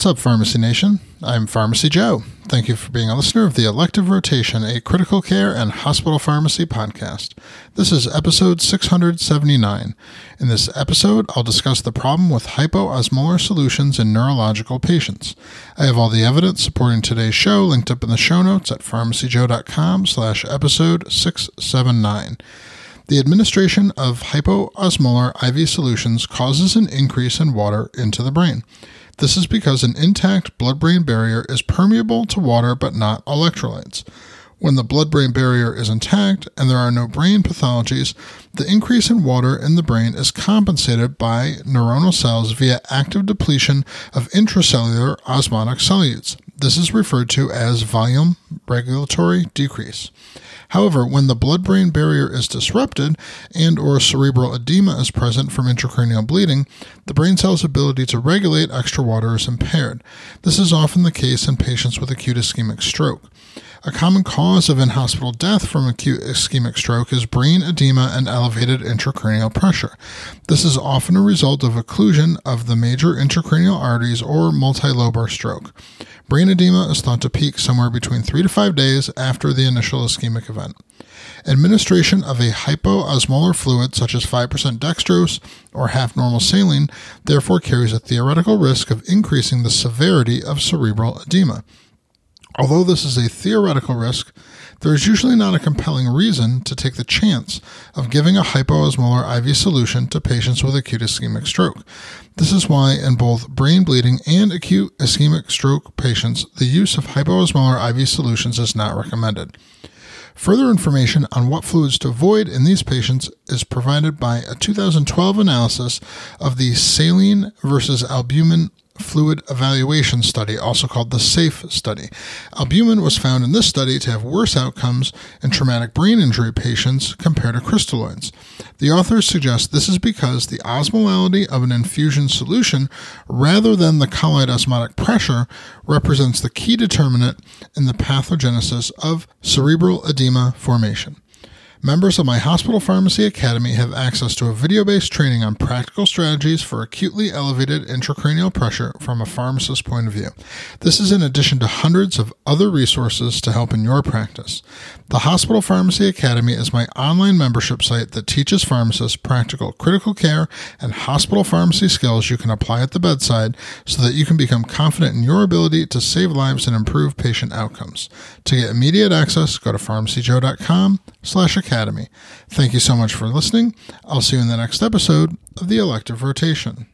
What's up, Pharmacy Nation? I'm Pharmacy Joe. Thank you for being a listener of the Elective Rotation, a critical care and hospital pharmacy podcast. This is episode 679. In this episode, I'll discuss the problem with hypoosmolar solutions in neurological patients. I have all the evidence supporting today's show linked up in the show notes at pharmacyjoe.com slash episode 679. The administration of hypoosmolar IV solutions causes an increase in water into the brain. This is because an intact blood brain barrier is permeable to water but not electrolytes. When the blood brain barrier is intact and there are no brain pathologies, the increase in water in the brain is compensated by neuronal cells via active depletion of intracellular osmotic solutes. This is referred to as volume regulatory decrease. However, when the blood-brain barrier is disrupted and or cerebral edema is present from intracranial bleeding, the brain cell's ability to regulate extra water is impaired. This is often the case in patients with acute ischemic stroke. A common cause of in hospital death from acute ischemic stroke is brain edema and elevated intracranial pressure. This is often a result of occlusion of the major intracranial arteries or multilobar stroke. Brain edema is thought to peak somewhere between three to five days after the initial ischemic event. Administration of a hypoosmolar fluid, such as 5% dextrose or half normal saline, therefore carries a theoretical risk of increasing the severity of cerebral edema. Although this is a theoretical risk, there is usually not a compelling reason to take the chance of giving a hypoosmolar IV solution to patients with acute ischemic stroke. This is why, in both brain bleeding and acute ischemic stroke patients, the use of hypoosmolar IV solutions is not recommended. Further information on what fluids to avoid in these patients is provided by a 2012 analysis of the saline versus albumin fluid evaluation study, also called the SAFE study. Albumin was found in this study to have worse outcomes in traumatic brain injury patients compared to crystalloids. The authors suggest this is because the osmolality of an infusion solution, rather than the colloid osmotic pressure, represents the key determinant in the pathogenesis of cerebral edema formation. Members of my Hospital Pharmacy Academy have access to a video based training on practical strategies for acutely elevated intracranial pressure from a pharmacist's point of view. This is in addition to hundreds of other resources to help in your practice. The Hospital Pharmacy Academy is my online membership site that teaches pharmacists practical critical care and hospital pharmacy skills you can apply at the bedside so that you can become confident in your ability to save lives and improve patient outcomes. To get immediate access, go to pharmacyjoe.com slash Academy. Thank you so much for listening. I'll see you in the next episode of the Elective Rotation.